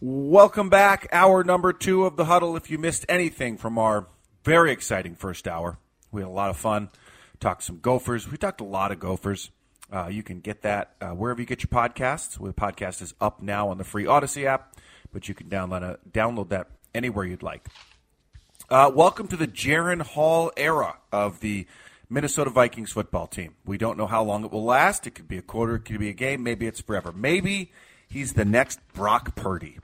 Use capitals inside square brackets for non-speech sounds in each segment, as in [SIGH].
Welcome back. Hour number two of the huddle. If you missed anything from our very exciting first hour, we had a lot of fun. Talked some Gophers. We talked a lot of Gophers. Uh, you can get that uh, wherever you get your podcasts. The podcast is up now on the free Odyssey app, but you can download, a, download that anywhere you'd like. Uh, welcome to the Jaren Hall era of the Minnesota Vikings football team. We don't know how long it will last. It could be a quarter, it could be a game, maybe it's forever. Maybe he's the next Brock Purdy.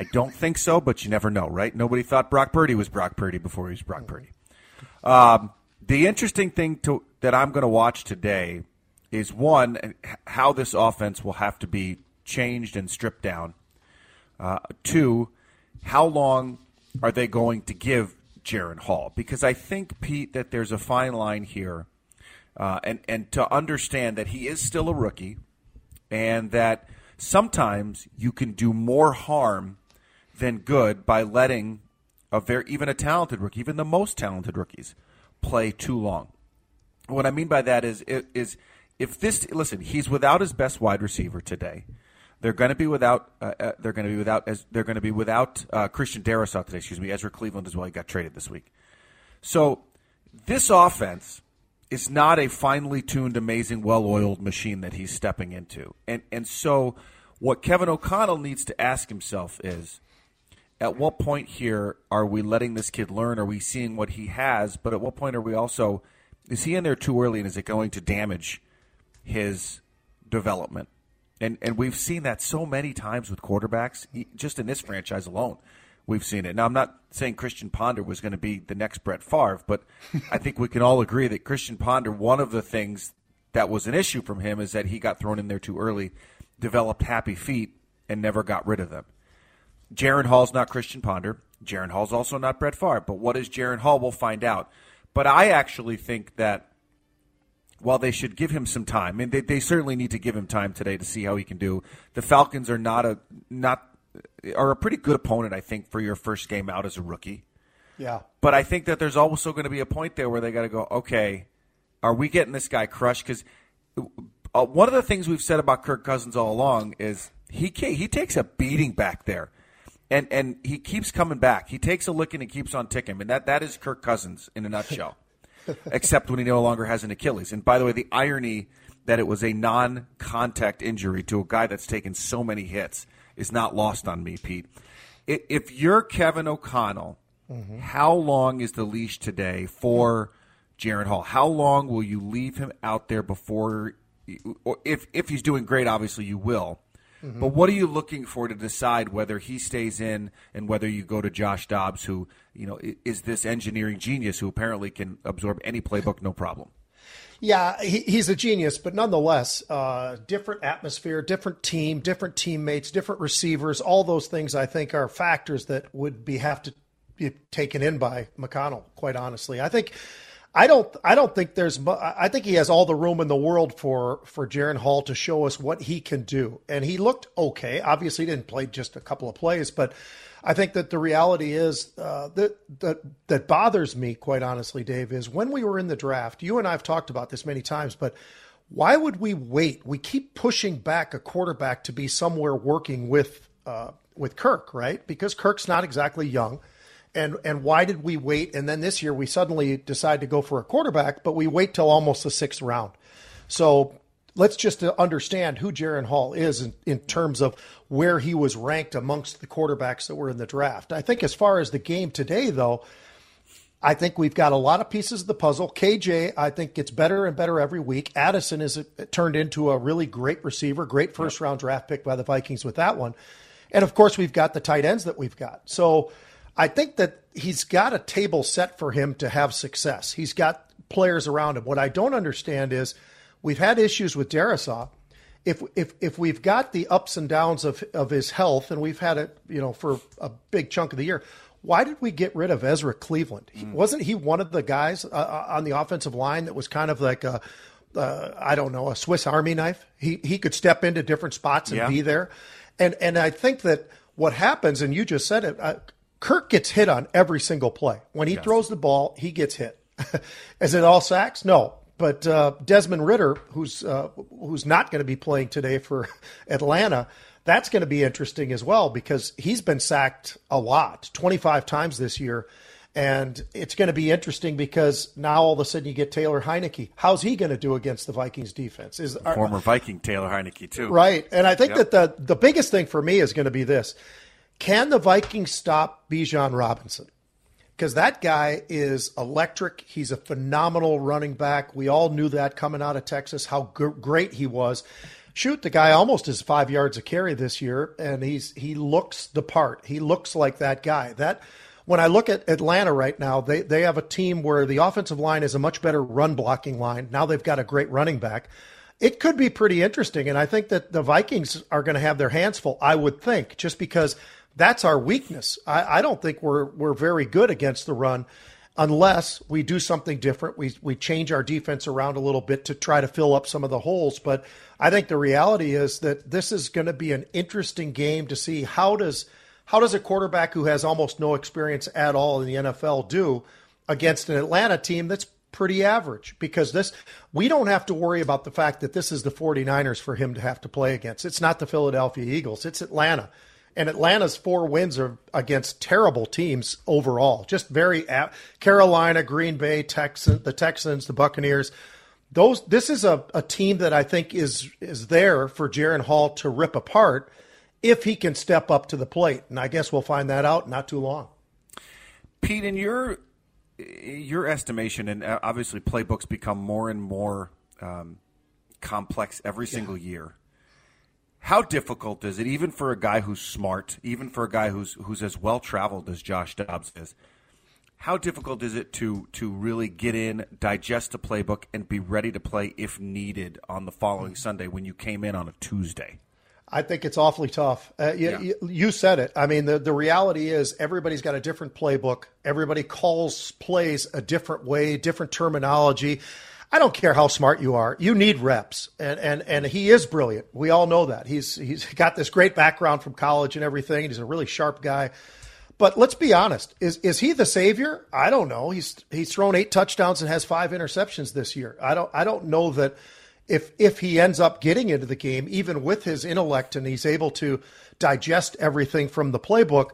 I don't think so, but you never know, right? Nobody thought Brock Purdy was Brock Purdy before he was Brock Purdy. Um, the interesting thing to, that I'm going to watch today is one, how this offense will have to be changed and stripped down. Uh, two, how long are they going to give Jaren Hall? Because I think, Pete, that there's a fine line here. Uh, and, and to understand that he is still a rookie and that sometimes you can do more harm than good by letting a very even a talented rookie, even the most talented rookies, play too long. What I mean by that is is if this listen, he's without his best wide receiver today. They're going to be without. Uh, uh, they're going to be without. As they're going to be without uh, Christian Darrisaw today. Excuse me, Ezra Cleveland as well. He got traded this week. So this offense is not a finely tuned, amazing, well-oiled machine that he's stepping into. And and so what Kevin O'Connell needs to ask himself is at what point here are we letting this kid learn? Are we seeing what he has? But at what point are we also is he in there too early and is it going to damage his development? And and we've seen that so many times with quarterbacks, just in this franchise alone. We've seen it. Now I'm not saying Christian Ponder was going to be the next Brett Favre, but [LAUGHS] I think we can all agree that Christian Ponder, one of the things that was an issue from him is that he got thrown in there too early, developed happy feet, and never got rid of them. Jaren Hall's not Christian Ponder. Jaren Hall's also not Brett Favre. But what is Jaren Hall? We'll find out. But I actually think that while they should give him some time, and they, they certainly need to give him time today to see how he can do. The Falcons are not a not are a pretty good opponent, I think, for your first game out as a rookie. Yeah. But I think that there's also going to be a point there where they got to go, okay, are we getting this guy crushed? Because uh, one of the things we've said about Kirk Cousins all along is he he takes a beating back there and and he keeps coming back. He takes a licking and keeps on ticking. And that that is Kirk Cousins in a nutshell, [LAUGHS] except when he no longer has an Achilles. And by the way, the irony that it was a non-contact injury to a guy that's taken so many hits is not lost on me, Pete. If you're Kevin O'Connell, mm-hmm. how long is the leash today for Jaren Hall? How long will you leave him out there before? Or if if he's doing great, obviously you will. Mm-hmm. But what are you looking for to decide whether he stays in and whether you go to Josh Dobbs, who you know is this engineering genius who apparently can absorb any playbook no problem? Yeah, he, he's a genius, but nonetheless, uh, different atmosphere, different team, different teammates, different receivers. All those things I think are factors that would be have to be taken in by O'Connell. Quite honestly, I think I don't. I don't think there's. I think he has all the room in the world for for Jaren Hall to show us what he can do, and he looked okay. Obviously, he didn't play just a couple of plays, but I think that the reality is uh, that that that bothers me, quite honestly, Dave, is when we were in the draft. You and I have talked about this many times, but why would we wait? We keep pushing back a quarterback to be somewhere working with uh, with Kirk, right? Because Kirk's not exactly young and and why did we wait? And then this year we suddenly decide to go for a quarterback, but we wait till almost the sixth round. So let's just understand who Jaren Hall is in, in terms of where he was ranked amongst the quarterbacks that were in the draft. I think as far as the game today, though, I think we've got a lot of pieces of the puzzle. KJ, I think gets better and better every week. Addison is uh, turned into a really great receiver, great first round draft pick by the Vikings with that one. And of course, we've got the tight ends that we've got. So I think that he's got a table set for him to have success. He's got players around him. What I don't understand is we've had issues with Darrisaw. If if if we've got the ups and downs of of his health, and we've had it, you know, for a big chunk of the year, why did we get rid of Ezra Cleveland? Mm. Wasn't he one of the guys uh, uh, on the offensive line that was kind of like a, uh, I don't know, a Swiss Army knife? He he could step into different spots and yeah. be there, and and I think that what happens, and you just said it, uh, Kirk gets hit on every single play. When he yes. throws the ball, he gets hit. [LAUGHS] Is it all sacks? No, but uh, Desmond Ridder, who's uh, who's not going to be playing today for [LAUGHS] Atlanta that's going to be interesting as well because he's been sacked a lot, 25 times this year. And it's going to be interesting because now all of a sudden you get Taylor Heinicke. How's he going to do against the Vikings defense? Is our, former Viking Taylor Heinicke too, right? And I think yep. that the the biggest thing for me is going to be this: Can the Vikings stop Bijan Robinson? Because that guy is electric. He's a phenomenal running back. We all knew that coming out of Texas, how g- great he was shoot, the guy almost is five yards a carry this year, and he's he looks the part. He looks like that guy. That when I look at Atlanta right now, they they have a team where the offensive line is a much better run blocking line. Now they've got a great running back. It could be pretty interesting, and I think that the Vikings are going to have their hands full. I would think, just because that's our weakness. I, I don't think we're we're very good against the run unless we do something different. We we change our defense around a little bit to try to fill up some of the holes. But I think the reality is that this is going to be an interesting game to see how does how does a quarterback who has almost no experience at all in the NFL do against an Atlanta team that's pretty average because this we don't have to worry about the fact that this is the 49ers for him to have to play against. It's not the Philadelphia Eagles, it's Atlanta. And Atlanta's four wins are against terrible teams overall. Just very Carolina, Green Bay, Texans, the Texans, the Buccaneers. Those this is a, a team that I think is is there for Jaren Hall to rip apart if he can step up to the plate. And I guess we'll find that out not too long. Pete, in your your estimation, and uh, obviously playbooks become more and more um, complex every single yeah. year. How difficult is it, even for a guy who's smart, even for a guy who's who's as well traveled as Josh Dobbs is? How difficult is it to to really get in, digest a playbook, and be ready to play if needed on the following Sunday when you came in on a Tuesday? I think it's awfully tough. Uh, you, yeah. you, said it. I mean, the, the reality is everybody's got a different playbook. Everybody calls plays a different way, different terminology. I don't care how smart you are. You need reps, and and and he is brilliant. We all know that. He's he's got this great background from college and everything. He's a really sharp guy. But let's be honest. Is is he the savior? I don't know. He's he's thrown eight touchdowns and has five interceptions this year. I don't I don't know that if if he ends up getting into the game, even with his intellect and he's able to digest everything from the playbook,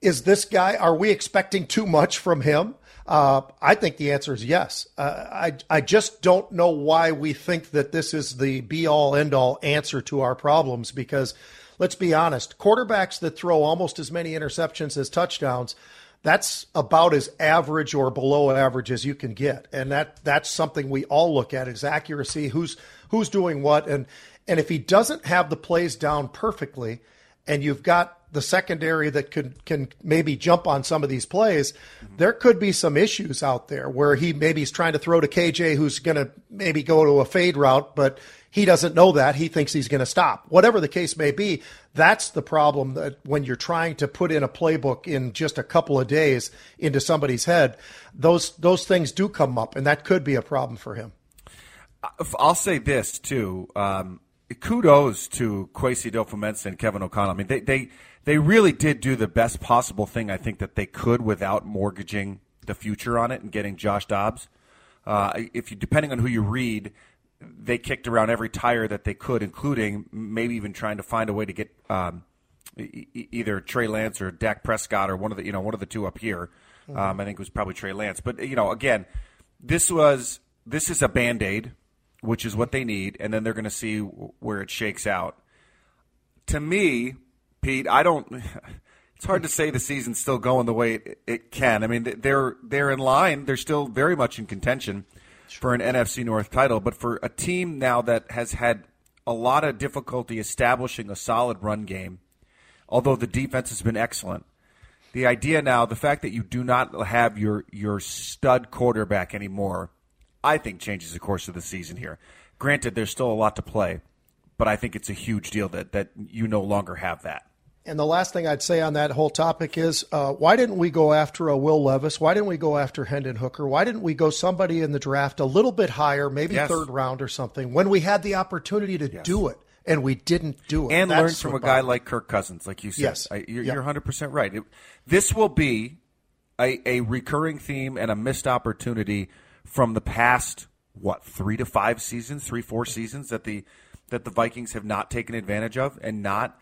is this guy? Are we expecting too much from him? Uh, I think the answer is yes. Uh, I I just don't know why we think that this is the be all end all answer to our problems because let's be honest, quarterbacks that throw almost as many interceptions as touchdowns, that's about as average or below average as you can get. And that that's something we all look at is accuracy, who's who's doing what and and if he doesn't have the plays down perfectly and you've got the secondary that could can maybe jump on some of these plays, there could be some issues out there where he maybe is trying to throw to KJ who's going to maybe go to a fade route, but he doesn't know that. He thinks he's going to stop. Whatever the case may be, that's the problem that when you're trying to put in a playbook in just a couple of days into somebody's head, those those things do come up, and that could be a problem for him. I'll say this too. Um, kudos to Kwesi Adofo-Mensah and Kevin O'Connell. I mean, they, they they really did do the best possible thing I think that they could without mortgaging the future on it and getting Josh Dobbs. Uh, if you depending on who you read, they kicked around every tire that they could, including maybe even trying to find a way to get um, e- either Trey Lance or Dak Prescott or one of the you know one of the two up here. Mm-hmm. Um, I think it was probably Trey Lance, but you know again, this was this is a band aid which is what they need, and then they're going to see where it shakes out. To me, Pete, I don't. [LAUGHS] It's hard to say the season's still going the way it, it can. I mean, they're they're in line. They're still very much in contention for an NFC North title, but for a team now that has had a lot of difficulty establishing a solid run game, although the defense has been excellent. The idea now, the fact that you do not have your your stud quarterback anymore, I think changes the course of the season here. Granted, there's still a lot to play, but I think it's a huge deal that that you no longer have that. And the last thing I'd say on that whole topic is uh, why didn't we go after a Will Levis? Why didn't we go after Hendon Hooker? Why didn't we go somebody in the draft a little bit higher, maybe yes. third round or something, when we had the opportunity to yes. do it? And we didn't do it. And That's learn from a guy like Kirk Cousins, like you said. Yes. I, you're, yep. you're 100% right. It, this will be a, a recurring theme and a missed opportunity from the past, what, three to five seasons, three, four seasons that the that the Vikings have not taken advantage of and not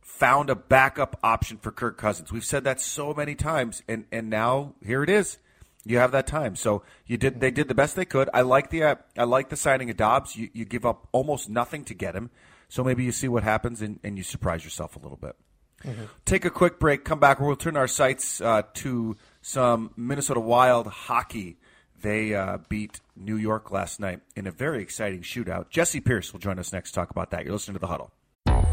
found a backup option for Kirk Cousins. We've said that so many times, and and now here it is. You have that time, so you did. They did the best they could. I like the uh, I like the signing of Dobbs. You, you give up almost nothing to get him, so maybe you see what happens and, and you surprise yourself a little bit. Mm-hmm. Take a quick break. Come back. We'll turn our sights uh, to some Minnesota Wild hockey. They uh, beat New York last night in a very exciting shootout. Jessi Pierce will join us next to talk about that. You're listening to the Huddle.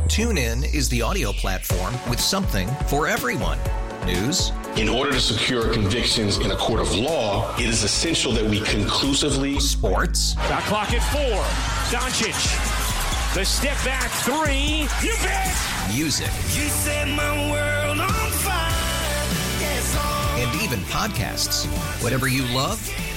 TuneIn is the audio platform with something for everyone. News. In order to secure convictions in a court of law, it is essential that we conclusively. Sports. The clock at four. Doncic. The step back three. You bet. Music. You set my world on fire. Yes. And even podcasts. Whatever you love,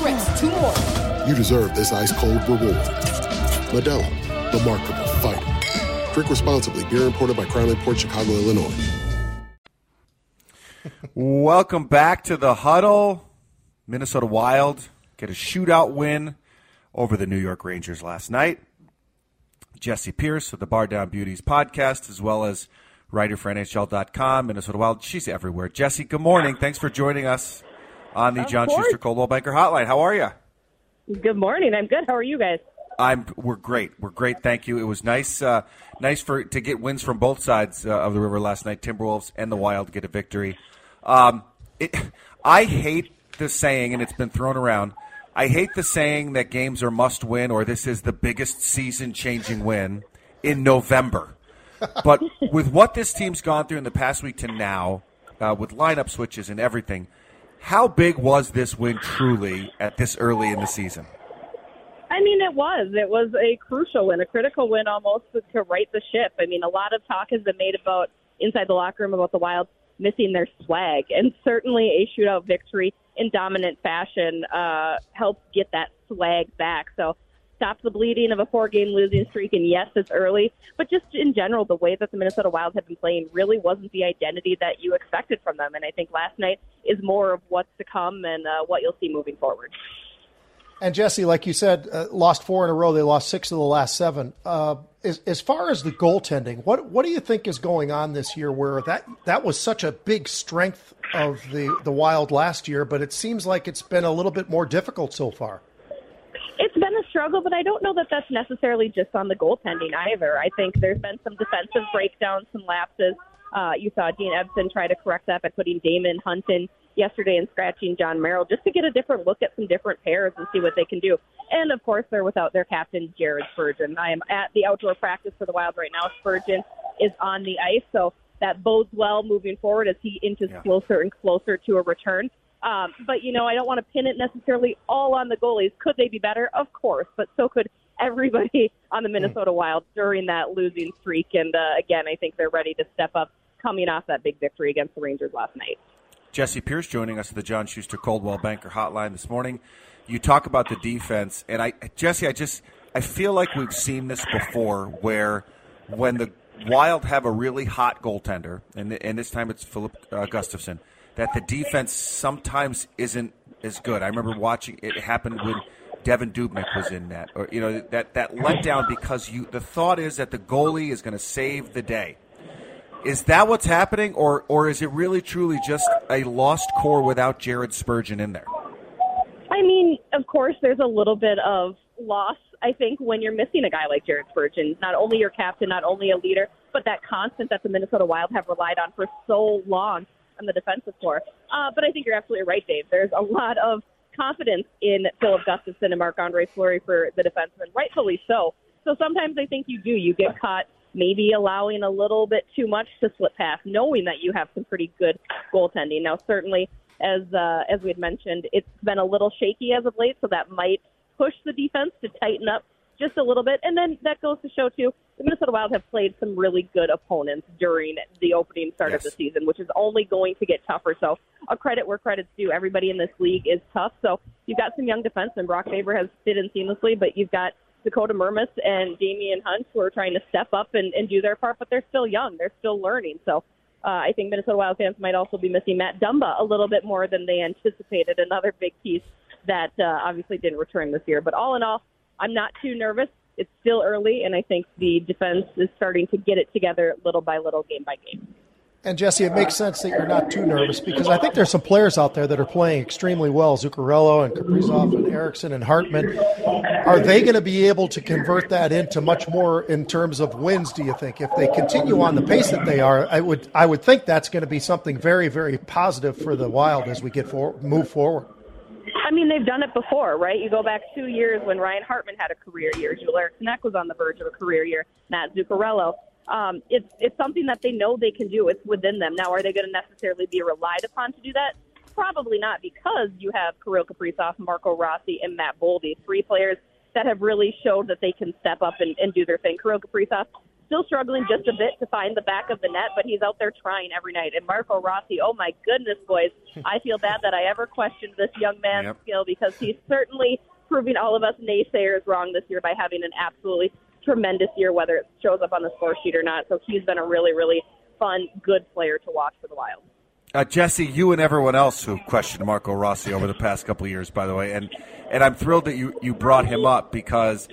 Two more reps, two more. You deserve this ice cold reward. Modelo, the markable fighter. Drink responsibly. Beer imported by Crown Port Chicago, Illinois. Welcome back to the huddle. Minnesota Wild get a shootout win over the New York Rangers last night. Jessi Pierce of the Bar Down Beauties podcast, as well as writer for NHL.com, Minnesota Wild. She's everywhere. Jessi, good morning. Thanks for joining us on the of John course. Schuster Coldwell Banker Hotline. How are you? Good morning. I'm good. How are you guys? I'm. We're great. We're great. Thank you. It was nice, uh, nice for to get wins from both sides uh, of the river last night. Timberwolves and the Wild get a victory. Um, it, [LAUGHS] I hate the saying, and it's been thrown around. I hate the saying that games are must win or this is the biggest season changing win in November. [LAUGHS] But with what this team's gone through in the past week to now, uh, with lineup switches and everything, how big was this win truly at this early in the season? I mean, it was. It was a crucial win, a critical win almost to right the ship. I mean, a lot of talk has been made about inside the locker room about the Wild missing their swag. And certainly a shootout victory in dominant fashion uh, helps get that swag back. So stop the bleeding of a four game losing streak. And yes, it's early, but just in general, the way that the Minnesota Wild have been playing really wasn't the identity that you expected from them. And I think last night is more of what's to come and uh, what you'll see moving forward. And Jessi, like you said, uh, lost four in a row. They lost six of the last seven. Uh, as, as far as the goaltending, what what do you think is going on this year? Where that that was such a big strength of the the Wild last year, but it seems like it's been a little bit more difficult so far. It's been a struggle, but I don't know that that's necessarily just on the goaltending either. I think there's been some defensive breakdowns, some lapses. Uh, you saw Dean Evason try to correct that by putting Daemon Hunt in yesterday and scratching Jon Merrill just to get a different look at some different pairs and see what they can do. And of course, they're without their captain, Jared Spurgeon. I am at the outdoor practice for the Wild right now. Spurgeon is on the ice, so that bodes well moving forward as he inches Yeah. closer and closer to a return. Um, but you know, I don't want to pin it necessarily all on the goalies. Could they be better? Of course, but so could everybody [LAUGHS] on the Minnesota Wild during that losing streak. And uh, again, I think they're ready to step up, coming off that big victory against the Rangers last night. Jessi Pierce joining us at the John Schuster Coldwell Banker Hotline this morning. You talk about the defense, and I, Jessi, I just I feel like we've seen this before, where when the Wild have a really hot goaltender, and and this time it's Filip uh, Gustavsson, that the defense sometimes isn't as good. I remember watching it happen when Devan Dubnyk was in that, or you know that that letdown because you the thought is that the goalie is going to save the day. Is that what's happening, or or is it really truly just a lost core without Jared Spurgeon in there? I mean, of course, there's a little bit of loss, I think, when you're missing a guy like Jared Spurgeon. Not only your captain, not only a leader, but that constant that the Minnesota Wild have relied on for so long on the defensive core. Uh, but I think you're absolutely right, Dave. There's a lot of confidence in Filip Gustavsson and Marc Andre Fleury for the defensemen, rightfully so. So sometimes I think you do. You get caught maybe allowing a little bit too much to slip past, knowing that you have some pretty good goaltending. Now, certainly, as uh, as we had mentioned, it's been a little shaky as of late, so that might push the defense to tighten up just a little bit. And then that goes to show too, the Minnesota Wild have played some really good opponents during the opening start of the season, which is only going to get tougher. So a credit where credit's due. Everybody in this league is tough. So you've got some young defensemen. Brock Faber has fit in seamlessly, but you've got Dakota Mermis and Daemon Hunt who are trying to step up and, and do their part, but they're still young. They're still learning. So uh, I think Minnesota Wild fans might also be missing Matt Dumba a little bit more than they anticipated. Another big piece that uh, obviously didn't return this year. But all in all, I'm not too nervous. It's still early, and I think the defense is starting to get it together little by little, game by game. And Jessi, it makes sense that you're not too nervous because I think there's some players out there that are playing extremely well. Zuccarello and Kaprizov and Eriksson and Hartman. Are they going to be able to convert that into much more in terms of wins? Do you think if they continue on the pace that they are, I would I would think that's going to be something very very positive for the Wild as we get for, move forward. I mean, they've done it before, right? You go back two years when Ryan Hartman had a career year. Joel Eriksson was on the verge of a career year. Matt Zuccarello. Um, it's it's something that they know they can do. It's within them. Now, are they going to necessarily be relied upon to do that? Probably not, because you have Kirill Kaprizov, Marco Rossi, and Matt Boldy, three players that have really showed that they can step up and, and do their thing. Kirill Kaprizov still struggling just a bit to find the back of the net, but he's out there trying every night. And Marco Rossi, oh my goodness, boys, I feel bad that I ever questioned this young man's Yep. skill because he's certainly proving all of us naysayers wrong this year by having an absolutely tremendous year, whether it shows up on the score sheet or not. So he's been a really, really fun, good player to watch for the Wild. Uh, Jessi, you and everyone else who questioned Marco Rossi over the past couple of years, by the way, and and I'm thrilled that you, you brought him up because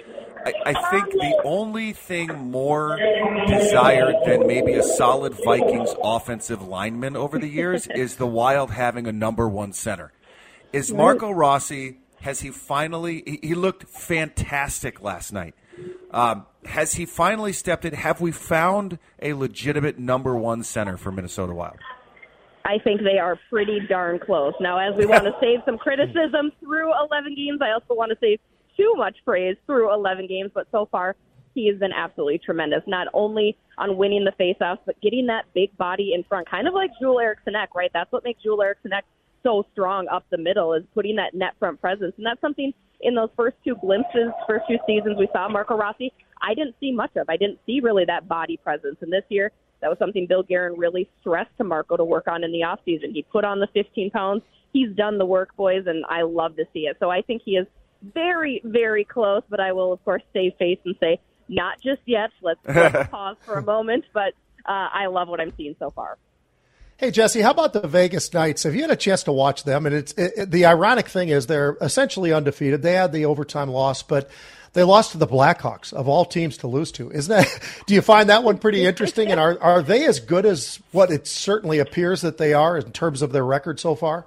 I, I think the only thing more desired than maybe a solid Vikings offensive lineman over the years [LAUGHS] is the Wild having a number one center. Is Marco Rossi? Has he finally? He, he looked fantastic last night. Um, has he finally stepped in? Have we found a legitimate number one center for Minnesota Wild? I think they are pretty darn close. Now, as we want to [LAUGHS] save some criticism through 11 games, I also want to save too much praise through 11 games, but so far he has been absolutely tremendous, not only on winning the faceoffs, but getting that big body in front, kind of like Joel Eriksson Ek, right? That's what makes Joel Eriksson Ek so strong up the middle is putting that net front presence. And that's something in those first two glimpses, first two seasons we saw Marco Rossi, I didn't see much of. I didn't see really that body presence. And this year, that was something Bill Guerin really stressed to Marco to work on in the offseason. He put on the 15 pounds. He's done the work, boys, and I love to see it. So I think he is very, very close, but I will, of course, save face and say, not just yet. Let's, [LAUGHS] let's pause for a moment, but uh, I love what I'm seeing so far. Hey Jessi, how about the Vegas Knights? Have you had a chance to watch them? And it's it, it- the ironic thing is they're essentially undefeated. They had the overtime loss, but they lost to the Blackhawks of all teams to lose to. Isn't that? [LAUGHS] Do you find that one pretty interesting? And are are they as good as what it certainly appears that they are in terms of their record so far?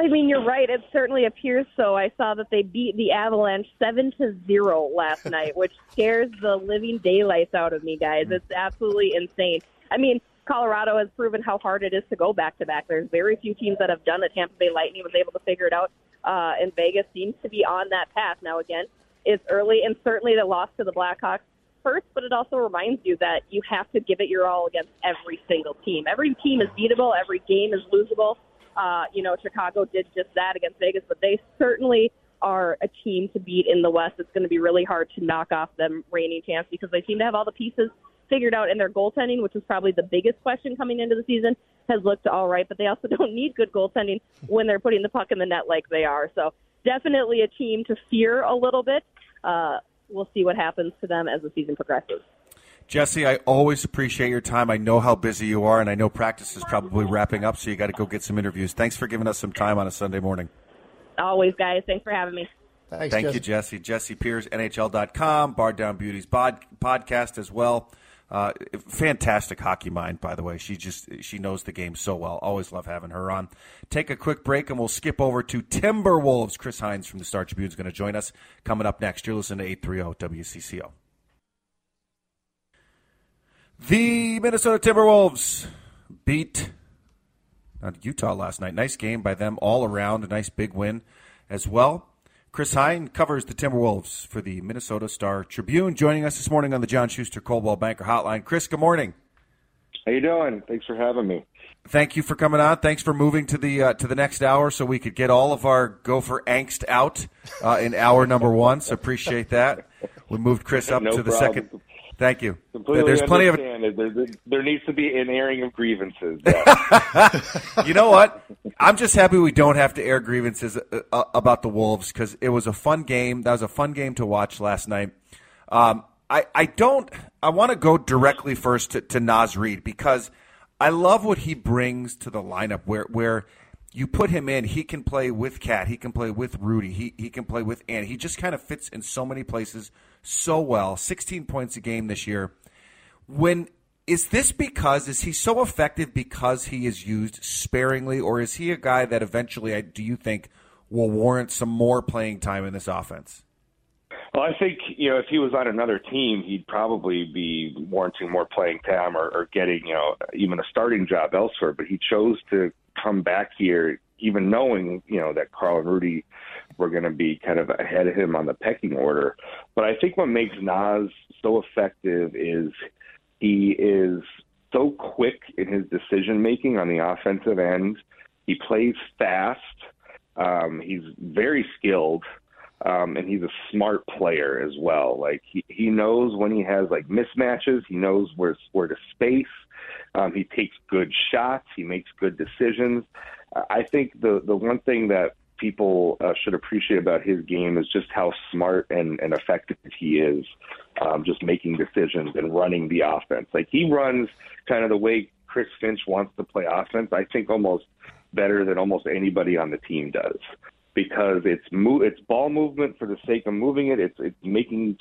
I mean, you're right. It certainly appears so. I saw that they beat the Avalanche seven to zero last [LAUGHS] night, which scares the living daylights out of me, guys. It's absolutely insane. I mean, Colorado has proven how hard it is to go back to back. There's very few teams that have done it. Tampa Bay Lightning was able to figure it out, uh, and Vegas seems to be on that path now. Again, it's early, and certainly the loss to the Blackhawks hurts, but it also reminds you that you have to give it your all against every single team. Every team is beatable. Every game is losable. Uh, you know, Chicago did just that against Vegas, but they certainly are a team to beat in the West. It's going to be really hard to knock off them reigning champs because they seem to have all the pieces figured out, and their goaltending, which is probably the biggest question coming into the season, has looked all right. But they also [LAUGHS] don't need good goaltending when they're putting the puck in the net like they are. So definitely a team to fear a little bit. Uh, we'll see what happens to them as the season progresses. Jessi, I always appreciate your time. I know how busy you are, and I know practice is probably wrapping up, so you got to go get some interviews. Thanks for giving us some time on a Sunday morning. Always, guys. Thanks for having me. Thanks, Thank Jessi. you, Jessi. Jessi Pierce, NHL.com, Bar Down Beauties bod- podcast as well. Uh, fantastic hockey mind, by the way. She just she knows the game so well. Always love having her on. Take a quick break, and we'll skip over to Timberwolves. Chris Hines from the Star Tribune is going to join us coming up next. You're listening to eight three zero WCCO. The Minnesota Timberwolves beat Utah last night. Nice game by them all around. A nice big win as well. Chris Hine covers the Timberwolves for the Minnesota Star Tribune. Joining us this morning on the John Schuster Coldwell Banker Hotline. Chris, good morning. How you doing? Thanks for having me. Thank you for coming on. Thanks for moving to the uh, to the next hour so we could get all of our Gopher angst out uh, in hour number one. So appreciate that. We moved Chris [LAUGHS] up No to the problem. second. Thank you. Completely There's plenty of. There, there, there needs to be an airing of grievances. Yeah. [LAUGHS] you know what? I'm just happy we don't have to air grievances uh, uh, about the Wolves because it was a fun game. That was a fun game to watch last night. Um, I, I don't. I want to go directly first to, to Naz Reid because I love what he brings to the lineup. Where where you put him in, he can play with Cat, he can play with Rudy, he he can play with Ann. He just kind of fits in so many places so well. 16 points a game this year. When is this because is he so effective because he is used sparingly, or is he a guy that eventually, I- do you think, will warrant some more playing time in this offense? Well, I think you know if he was on another team, he'd probably be warranting more playing time or, or getting you know even a starting job elsewhere. But he chose to come back here, even knowing you know that Carl and Rudy were going to be kind of ahead of him on the pecking order. But I think what makes Naz so effective is he is so quick in his decision making on the offensive end. He plays fast. Um, he's very skilled um, and he's a smart player as well. Like he, he knows when he has like mismatches, he knows where where to space. Um, he takes good shots. He makes good decisions. Uh, I think the the one thing that people uh, should appreciate about his game is just how smart and, and effective he is, um, just making decisions and running the offense. Like he runs kind of the way Chris Finch wants to play offense. I think almost better than almost anybody on the team does because it's mo- it's ball movement for the sake of moving it. It's it's making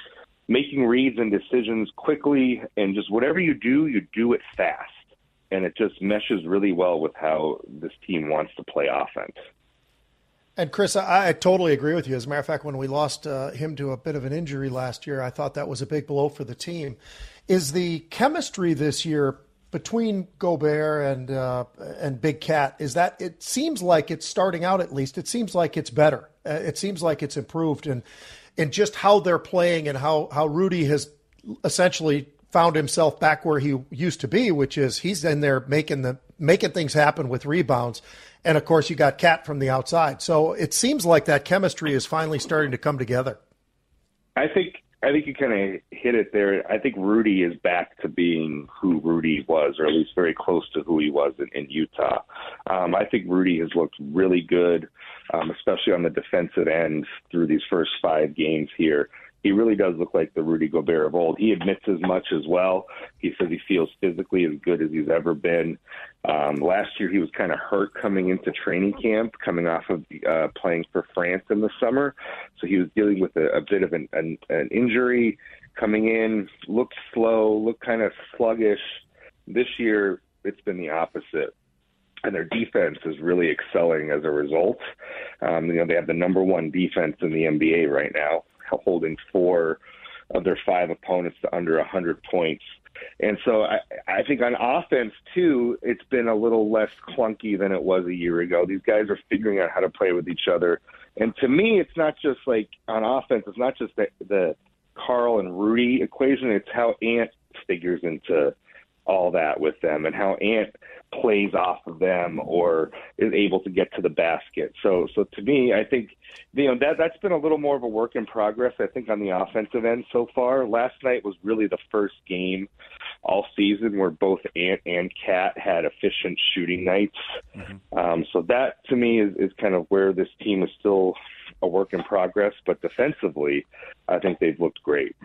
making reads and decisions quickly, and just whatever you do, you do it fast, and it just meshes really well with how this team wants to play offense. And Chris, I, I totally agree with you. As a matter of fact, when we lost uh, him to a bit of an injury last year, I thought that was a big blow for the team. Is the chemistry this year between Gobert and uh, and Big Cat? Is that it? Seems like it's starting out at least. It seems like it's better. Uh, it seems like it's improved, and and just how they're playing and how how Rudy has essentially found himself back where he used to be, which is he's in there making the making things happen with rebounds. And of course, you got Cat from the outside. So it seems like that chemistry is finally starting to come together. I think I think you kind of hit it there. I think Rudy is back to being who Rudy was, or at least very close to who he was in, in Utah. Um, I think Rudy has looked really good, um, especially on the defensive end through these first five games here. He really does look like the Rudy Gobert of old. He admits as much as well. He says he feels physically as good as he's ever been. Um, last year, he was kind of hurt coming into training camp, coming off of uh, playing for France in the summer. So he was dealing with a, a bit of an, an, an injury coming in, looked slow, looked kind of sluggish. This year, it's been the opposite. And their defense is really excelling as a result. Um, you know, they have the number one defense in the NBA right now, holding four of their five opponents to under 100 points. And so I, I think on offense too, it's been a little less clunky than it was a year ago. These guys are figuring out how to play with each other. And to me, it's not just like on offense. It's not just the, the Carl and Rudy equation. It's how Ant figures into all that with them and how Ant plays off of them or is able to get to the basket. So so to me, I think you know that that's been a little more of a work in progress. I think on the offensive end so far. Last night was really the first game all season where both Ant and Cat had efficient shooting nights. Mm-hmm. Um, so that to me is, is kind of where this team is still a work in progress. But defensively, I think they've looked great.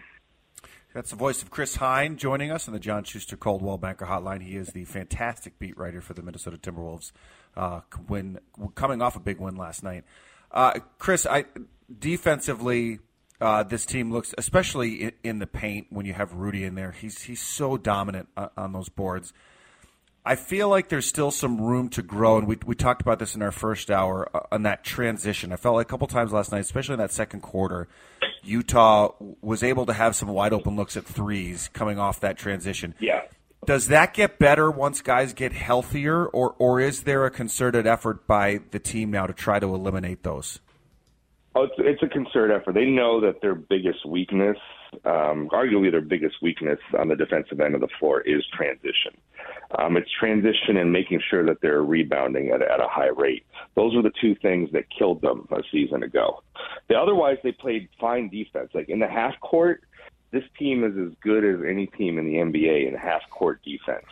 That's the voice of Chris Hine joining us on the John Schuster Coldwell Banker Hotline. He is the fantastic beat writer for the Minnesota Timberwolves, uh, win, coming off a big win last night. Uh, Chris, I defensively, uh, this team looks, especially in, in, the paint when you have Rudy in there. He's he's so dominant uh, on those boards. I feel like there's still some room to grow, and we we talked about this in our first hour uh, on that transition. I felt like a couple times last night, especially in that second quarter, Utah was able to have some wide open looks at threes coming off that transition. Yeah. Does that get better once guys get healthier, or or is there a concerted effort by the team now to try to eliminate those? Oh, it's, it's a concerted effort. They know that their biggest weakness, um, arguably their biggest weakness on the defensive end of the floor, is transition. Um, it's transition and making sure that they're rebounding at, at a high rate. Those were the two things that killed them a season ago. The, otherwise, they played fine defense. Like in the half court, this team is as good as any team in the NBA in half court defense.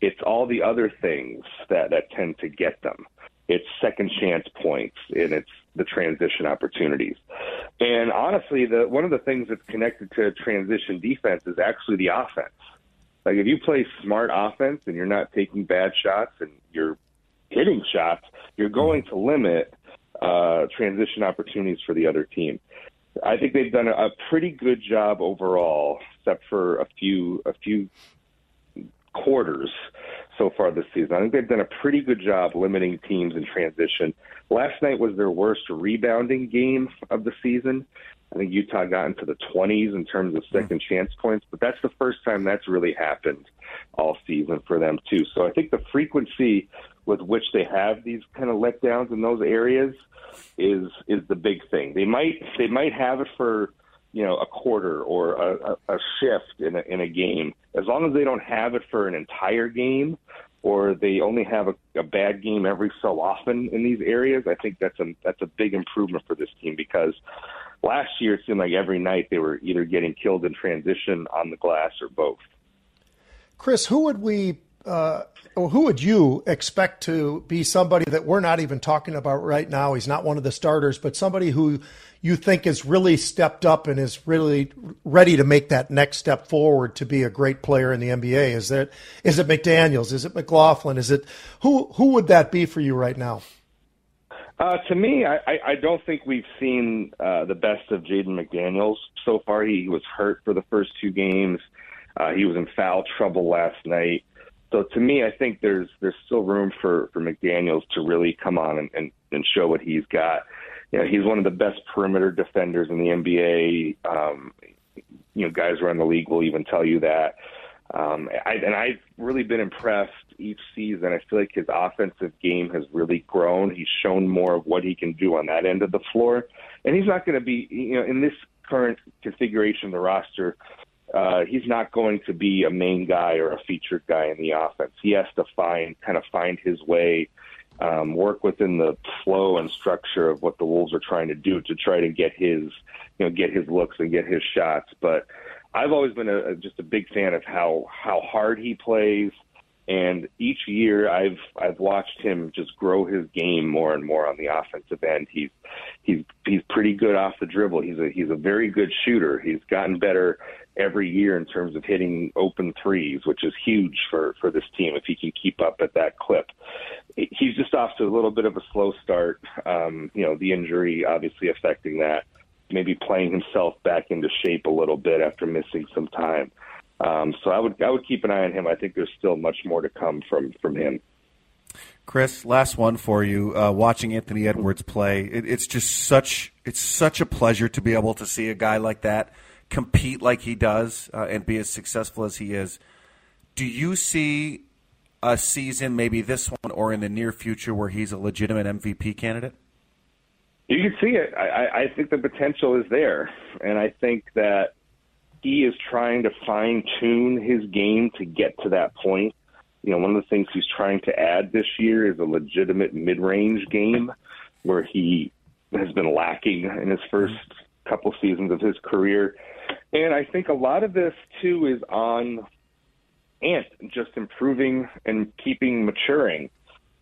It's all the other things that, that tend to get them. It's second chance points and it's the transition opportunities. And honestly, the one of the things that's connected to transition defense is actually the offense. Like if you play smart offense and you're not taking bad shots and you're hitting shots, you're going to limit uh, transition opportunities for the other team. I think they've done a, pretty good job overall, except for a few a few quarters so far this season. I think they've done a pretty good job limiting teams in transition. Last night was their worst rebounding game of the season. I think Utah got into the 20s in terms of hmm. second chance points, but that's the first time that's really happened all season for them too. So I think the frequency with which they have these kind of letdowns in those areas is is the big thing. They might they might have it for you know a quarter or a, a, a shift in a, in a game. As long as they don't have it for an entire game, or they only have a, a bad game every so often in these areas, I think that's a that's a big improvement for this team because last year it seemed like every night they were either getting killed in transition on the glass or both. Chris, who would we uh, who would you expect to be somebody that we're not even talking about right now? He's not one of the starters, but somebody who you think has really stepped up and is really ready to make that next step forward to be a great player in the NBA? Is that is it McDaniels? Is it McLaughlin? Is it who who would that be for you right now? Uh, to me, I, I don't think we've seen uh, the best of Jaden McDaniels so far. He was hurt for the first two games. Uh, he was in foul trouble last night. So to me, I think there's there's still room for for McDaniels to really come on and, and, and show what he's got you know, he's one of the best perimeter defenders in the NBA. Um, you know, guys around the league will even tell you that. Um, I, and I've really been impressed each season. I feel like his offensive game has really grown. He's shown more of what he can do on that end of the floor. And he's not going to be, you know, in this current configuration of the roster, uh, he's not going to be a main guy or a featured guy in the offense. He has to find, kind of find his way um, work within the flow and structure of what the Wolves are trying to do to try to get his, you know, get his looks and get his shots. But I've always been a, just a big fan of how how hard he plays, and each year I've I've watched him just grow his game more and more on the offensive end. He's he's he's pretty good off the dribble. He's a he's a very good shooter. He's gotten better every year in terms of hitting open threes, which is huge for for this team if he can keep up at that clip. He's just off to a little bit of a slow start. Um, you know, the injury obviously affecting that. Maybe playing himself back into shape a little bit after missing some time. Um, so I would I would keep an eye on him. I think there's still much more to come from from him. Chris, last one for you. Uh, watching Anthony Edwards play, it, it's just such it's such a pleasure to be able to see a guy like that compete like he does uh, and be as successful as he is. Do you see a season, maybe this one or in the near future, where he's a legitimate MVP candidate? You can see it. I, I think the potential is there, and I think that he is trying to fine tune his game to get to that point. You know, one of the things he's trying to add this year is a legitimate mid range game where he has been lacking in his first couple seasons of his career. And I think a lot of this too is on Ant just improving and keeping maturing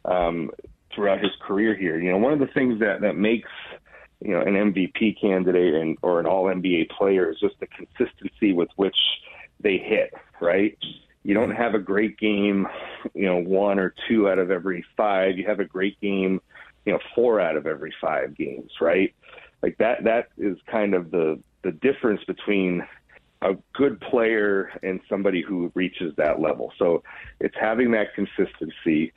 um, throughout his career here. You know, one of the things that that makes you know an MVP candidate and or an All NBA player is just the consistency with which they hit. Right? You don't have a great game, you know, one or two out of every five. You have a great game, you know, four out of every five games. Right? Like that. That is kind of the the difference between a good player and somebody who reaches that level. So it's having that consistency.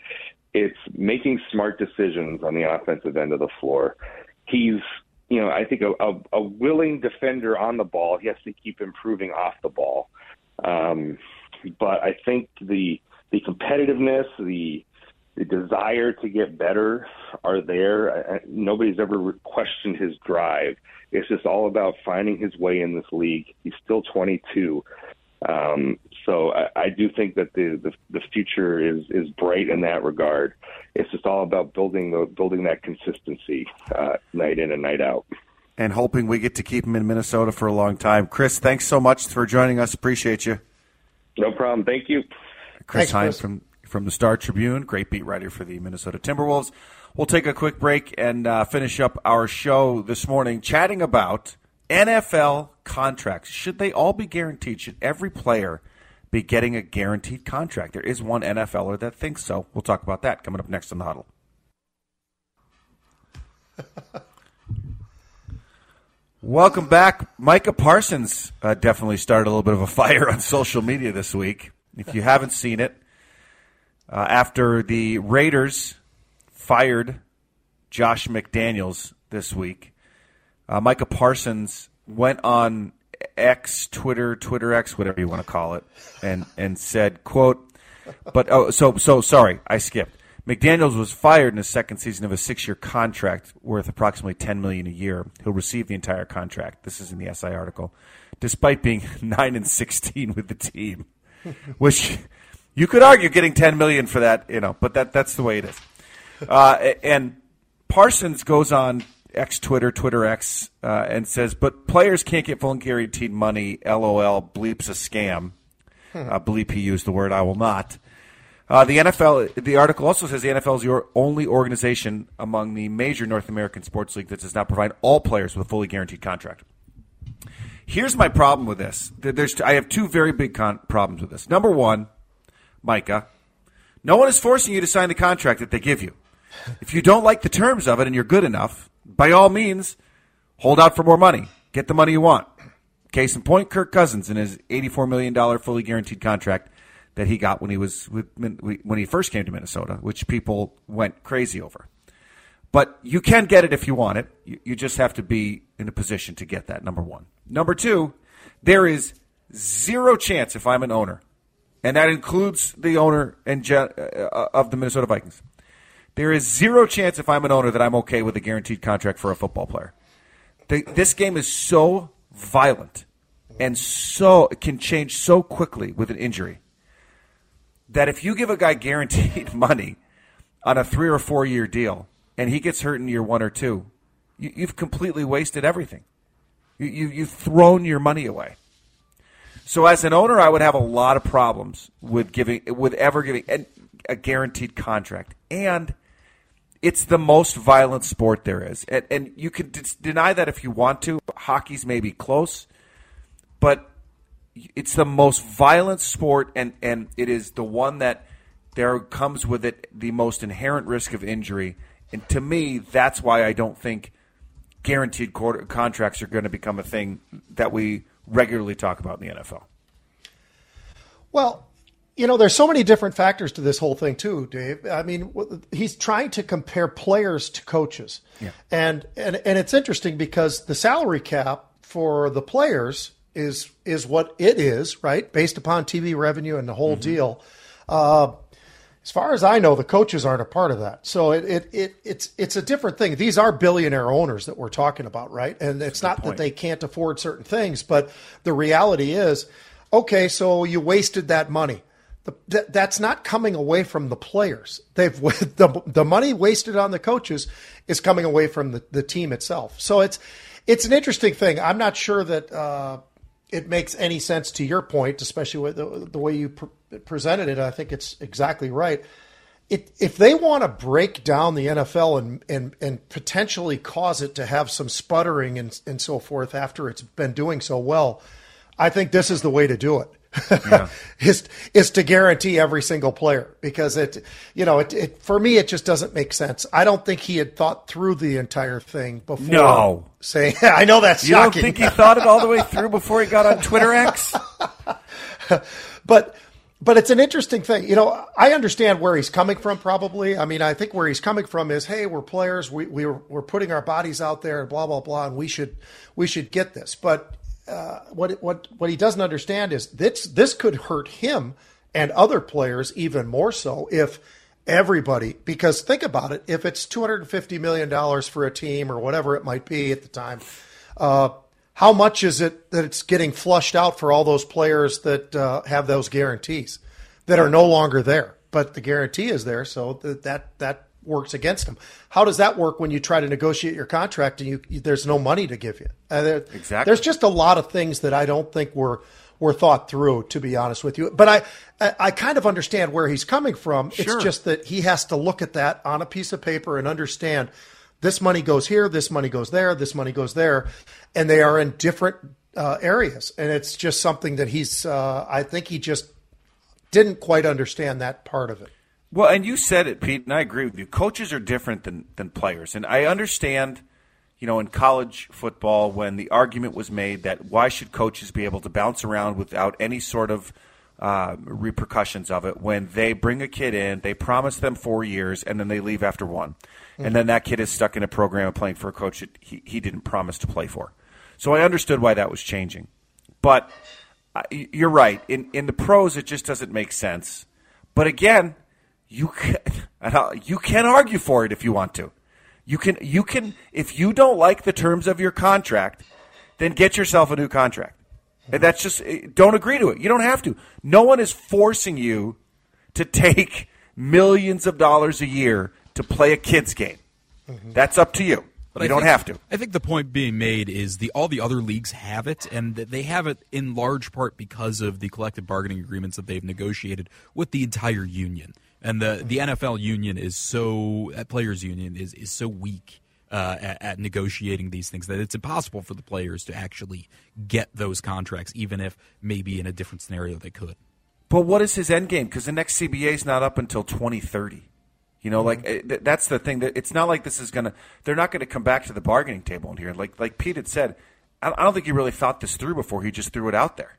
It's making smart decisions on the offensive end of the floor he's you know I think a, a, a willing defender on the ball. He has to keep improving off the ball, um, but I think the the competitiveness, the the desire to get better are there. I, nobody's ever questioned his drive. It's just all about finding his way in this league. He's still 22. Um, so I, I do think that the, the the future is is bright in that regard. It's just all about building the building that consistency uh, night in and night out. And hoping we get to keep him in Minnesota for a long time. Chris, thanks so much for joining us. Appreciate you. No problem. Thank you. Chris Hine from from the Star Tribune, great beat writer for the Minnesota Timberwolves. We'll take a quick break and uh, finish up our show this morning, chatting about NFL contracts. Should they all be guaranteed? Should every player be getting a guaranteed contract? There is one NFLer that thinks so. We'll talk about that coming up next on the huddle. [LAUGHS] Welcome back. Micah Parsons uh, definitely started a little bit of a [LAUGHS] fire on social media this week. If you haven't seen it, uh, after the Raiders fired Josh McDaniels this week, uh, Micah Parsons went on X, Twitter, Twitter X, whatever you want to call it, and and said, "quote." But oh, so so sorry, I skipped. McDaniels was fired in his second season of a six-year contract worth approximately ten million a year. He'll receive the entire contract. This is in the SI article, despite being [LAUGHS] nine and sixteen with the team, which you could argue getting ten million for that, you know, but that that's the way it is. Uh, and Parsons goes on X Twitter, Twitter X, uh, and says, but players can't get full and guaranteed money. LOL, bleeps a scam. Uh, bleep, he used the word. I will not. Uh, the NFL, the article also says the NFL is your only organization among the major North American sports league that does not provide all players with a fully guaranteed contract. Here's my problem with this. There's, I have two very big con- problems with this. Number one, Micah, no one is forcing you to sign the contract that they give you. If you don't like the terms of it and you're good enough, by all means, hold out for more money. Get the money you want. Case in point, Kirk Cousins and his $84 million fully guaranteed contract that he got when he was when he first came to Minnesota, which people went crazy over. But you can get it if you want it. You, just have to be in a position to get that. Number one. Number two, there is zero chance if I'm an owner, and that includes the owner and uh, of the Minnesota Vikings. There is zero chance if I'm an owner that I'm okay with a guaranteed contract for a football player. This game is so violent and so it can change so quickly with an injury that if you give a guy guaranteed [LAUGHS] money on a three or four year deal and he gets hurt in year one or two, you, have completely wasted everything. You, you, you've thrown your money away. So as an owner, I would have a lot of problems with giving, with ever giving a guaranteed contract. And it's the most violent sport there is. And, and you can d- deny that if you want to. Hockey's maybe close, but it's the most violent sport, and, and it is the one that there comes with it the most inherent risk of injury. And to me, that's why I don't think guaranteed quarter, contracts are going to become a thing that we regularly talk about in the NFL. Well, you know, there's so many different factors to this whole thing too, Dave. I mean, he's trying to compare players to coaches, yeah. and and and it's interesting because the salary cap for the players is is what it is, right? Based upon TV revenue and the whole deal. Uh, as far as I know, the coaches aren't a part of that. So it, it, it it's it's a different thing. These are billionaire owners that we're talking about, right? And it's not that they can't afford certain things, but the reality is, okay, so you wasted that money. The, that, that's not coming away from the players. They've [LAUGHS] the the money wasted on the coaches is coming away from the, the team itself. So it's it's an interesting thing. I'm not sure that uh, it makes any sense to your point, especially with the, the way you pre- presented it. I think it's exactly right. It, if they want to break down the NFL and, and, and potentially cause it to have some sputtering and, and so forth after it's been doing so well, I think this is the way to do it. Yeah. [LAUGHS] is is to guarantee every single player because it you know it, it for me it just doesn't make sense. I don't think he had thought through the entire thing before No. saying [LAUGHS] I know that's You don't think he thought it all the way through before he got on Twitter X? [LAUGHS] but but it's an interesting thing. You know, I understand where he's coming from. Probably, I mean, I think where he's coming from is, hey, we're players. We we we're, we're putting our bodies out there, and blah blah blah, and we should we should get this. But uh, what what what he doesn't understand is this this could hurt him and other players even more so if everybody because think about it if it's 250 million dollars for a team or whatever it might be at the time uh, how much is it that it's getting flushed out for all those players that uh, have those guarantees that are no longer there? But the guarantee is there so that that, that works against them how does that work when you try to negotiate your contract and you, you there's no money to give you uh, there- Exactly. there's just a lot of things that I don't think were were thought through, to be honest with you. But I, I, I kind of understand where he's coming from. Sure. It's just that he has to look at that on a piece of paper and understand this money goes here, this money goes there, this money goes there, and they are in different uh, areas. And it's just something that he's, uh, I think he just didn't quite understand that part of it. Well, and you said it, Pete, and I agree with you. Coaches are different than, than players. And I understand, you know, in college football when the argument was made that why should coaches be able to bounce around without any sort of uh, repercussions of it when they bring a kid in, they promise them four years, and then they leave after one. And then that kid is stuck in a program playing for a coach that he, he didn't promise to play for. So I understood why that was changing. But uh, you're right. In, in the pros, it just doesn't make sense. But again, you can, [LAUGHS] you can argue for it if you want to. You can you can if you don't like the terms of your contract, then get yourself a new contract. And that's just eh, don't agree to it. You don't have to. No one is forcing you to take millions of dollars a year to play a kids game. That's up to you. But you I don't think- have to. I think the point being made is the all the other leagues have it, and they have it in large part because of the collective bargaining agreements that they've negotiated with the entire union. And the, the NFL union is so that players union is is so weak uh, at, at negotiating these things that it's impossible for the players to actually get those contracts, even if maybe in a different scenario they could. But what is his end game? Because the next CBA is not up until 2030. You know, like eh, that's the thing. That it's not like this is gonna. They're not going to come back to the bargaining table in here. Like like Pete had said, I I don't think he really thought this through before he just threw it out there.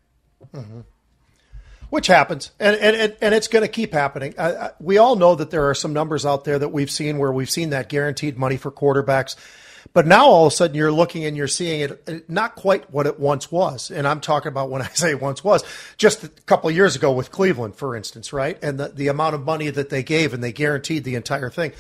Which happens, and and and, it's going to keep happening. I, we all know that there are some numbers out there that we've seen where we've seen that guaranteed money for quarterbacks, but now all of a sudden you're looking and you're seeing it uh, not quite what it once was. And I'm talking about when [LAUGHS] I say once was, just a couple of years ago with Cleveland, for instance, right? And the, the amount of money that they gave and they guaranteed the entire thing.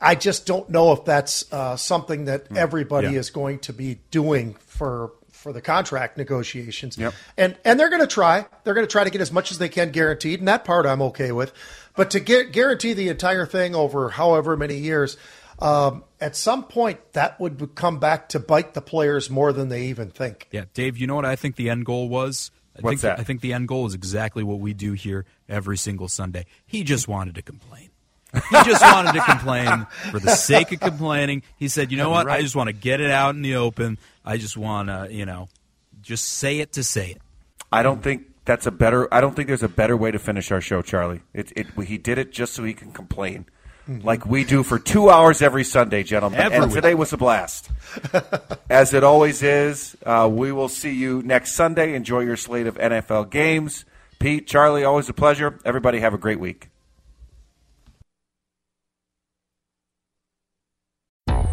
I just don't know if that's uh, something that everybody Yeah. is going to be doing for for the contract negotiations. Yep. And and they're going to try. They're going to try to get as much as they can guaranteed, and that part I'm okay with. But to get guarantee the entire thing over however many years, um, at some point that would come back to bite the players more than they even think. Yeah, Dave, you know what I think the end goal was? I What's think that? I think the end goal is exactly what we do here every single Sunday. He just wanted to complain. He just wanted to complain for the sake of complaining. He said, "You know what? I just want to get it out in the open. I just want to, you know, just say it to say it." I don't think that's a better. I don't think there's a better way to finish our show, Charlie. It, it he did it just so he can complain, like we do for two hours every Sunday, gentlemen. Every and week. today was a blast, [LAUGHS] as it always is. Uh, we will see you next Sunday. Enjoy your slate of NFL games. Pete, Charlie, always a pleasure. Everybody have a great week.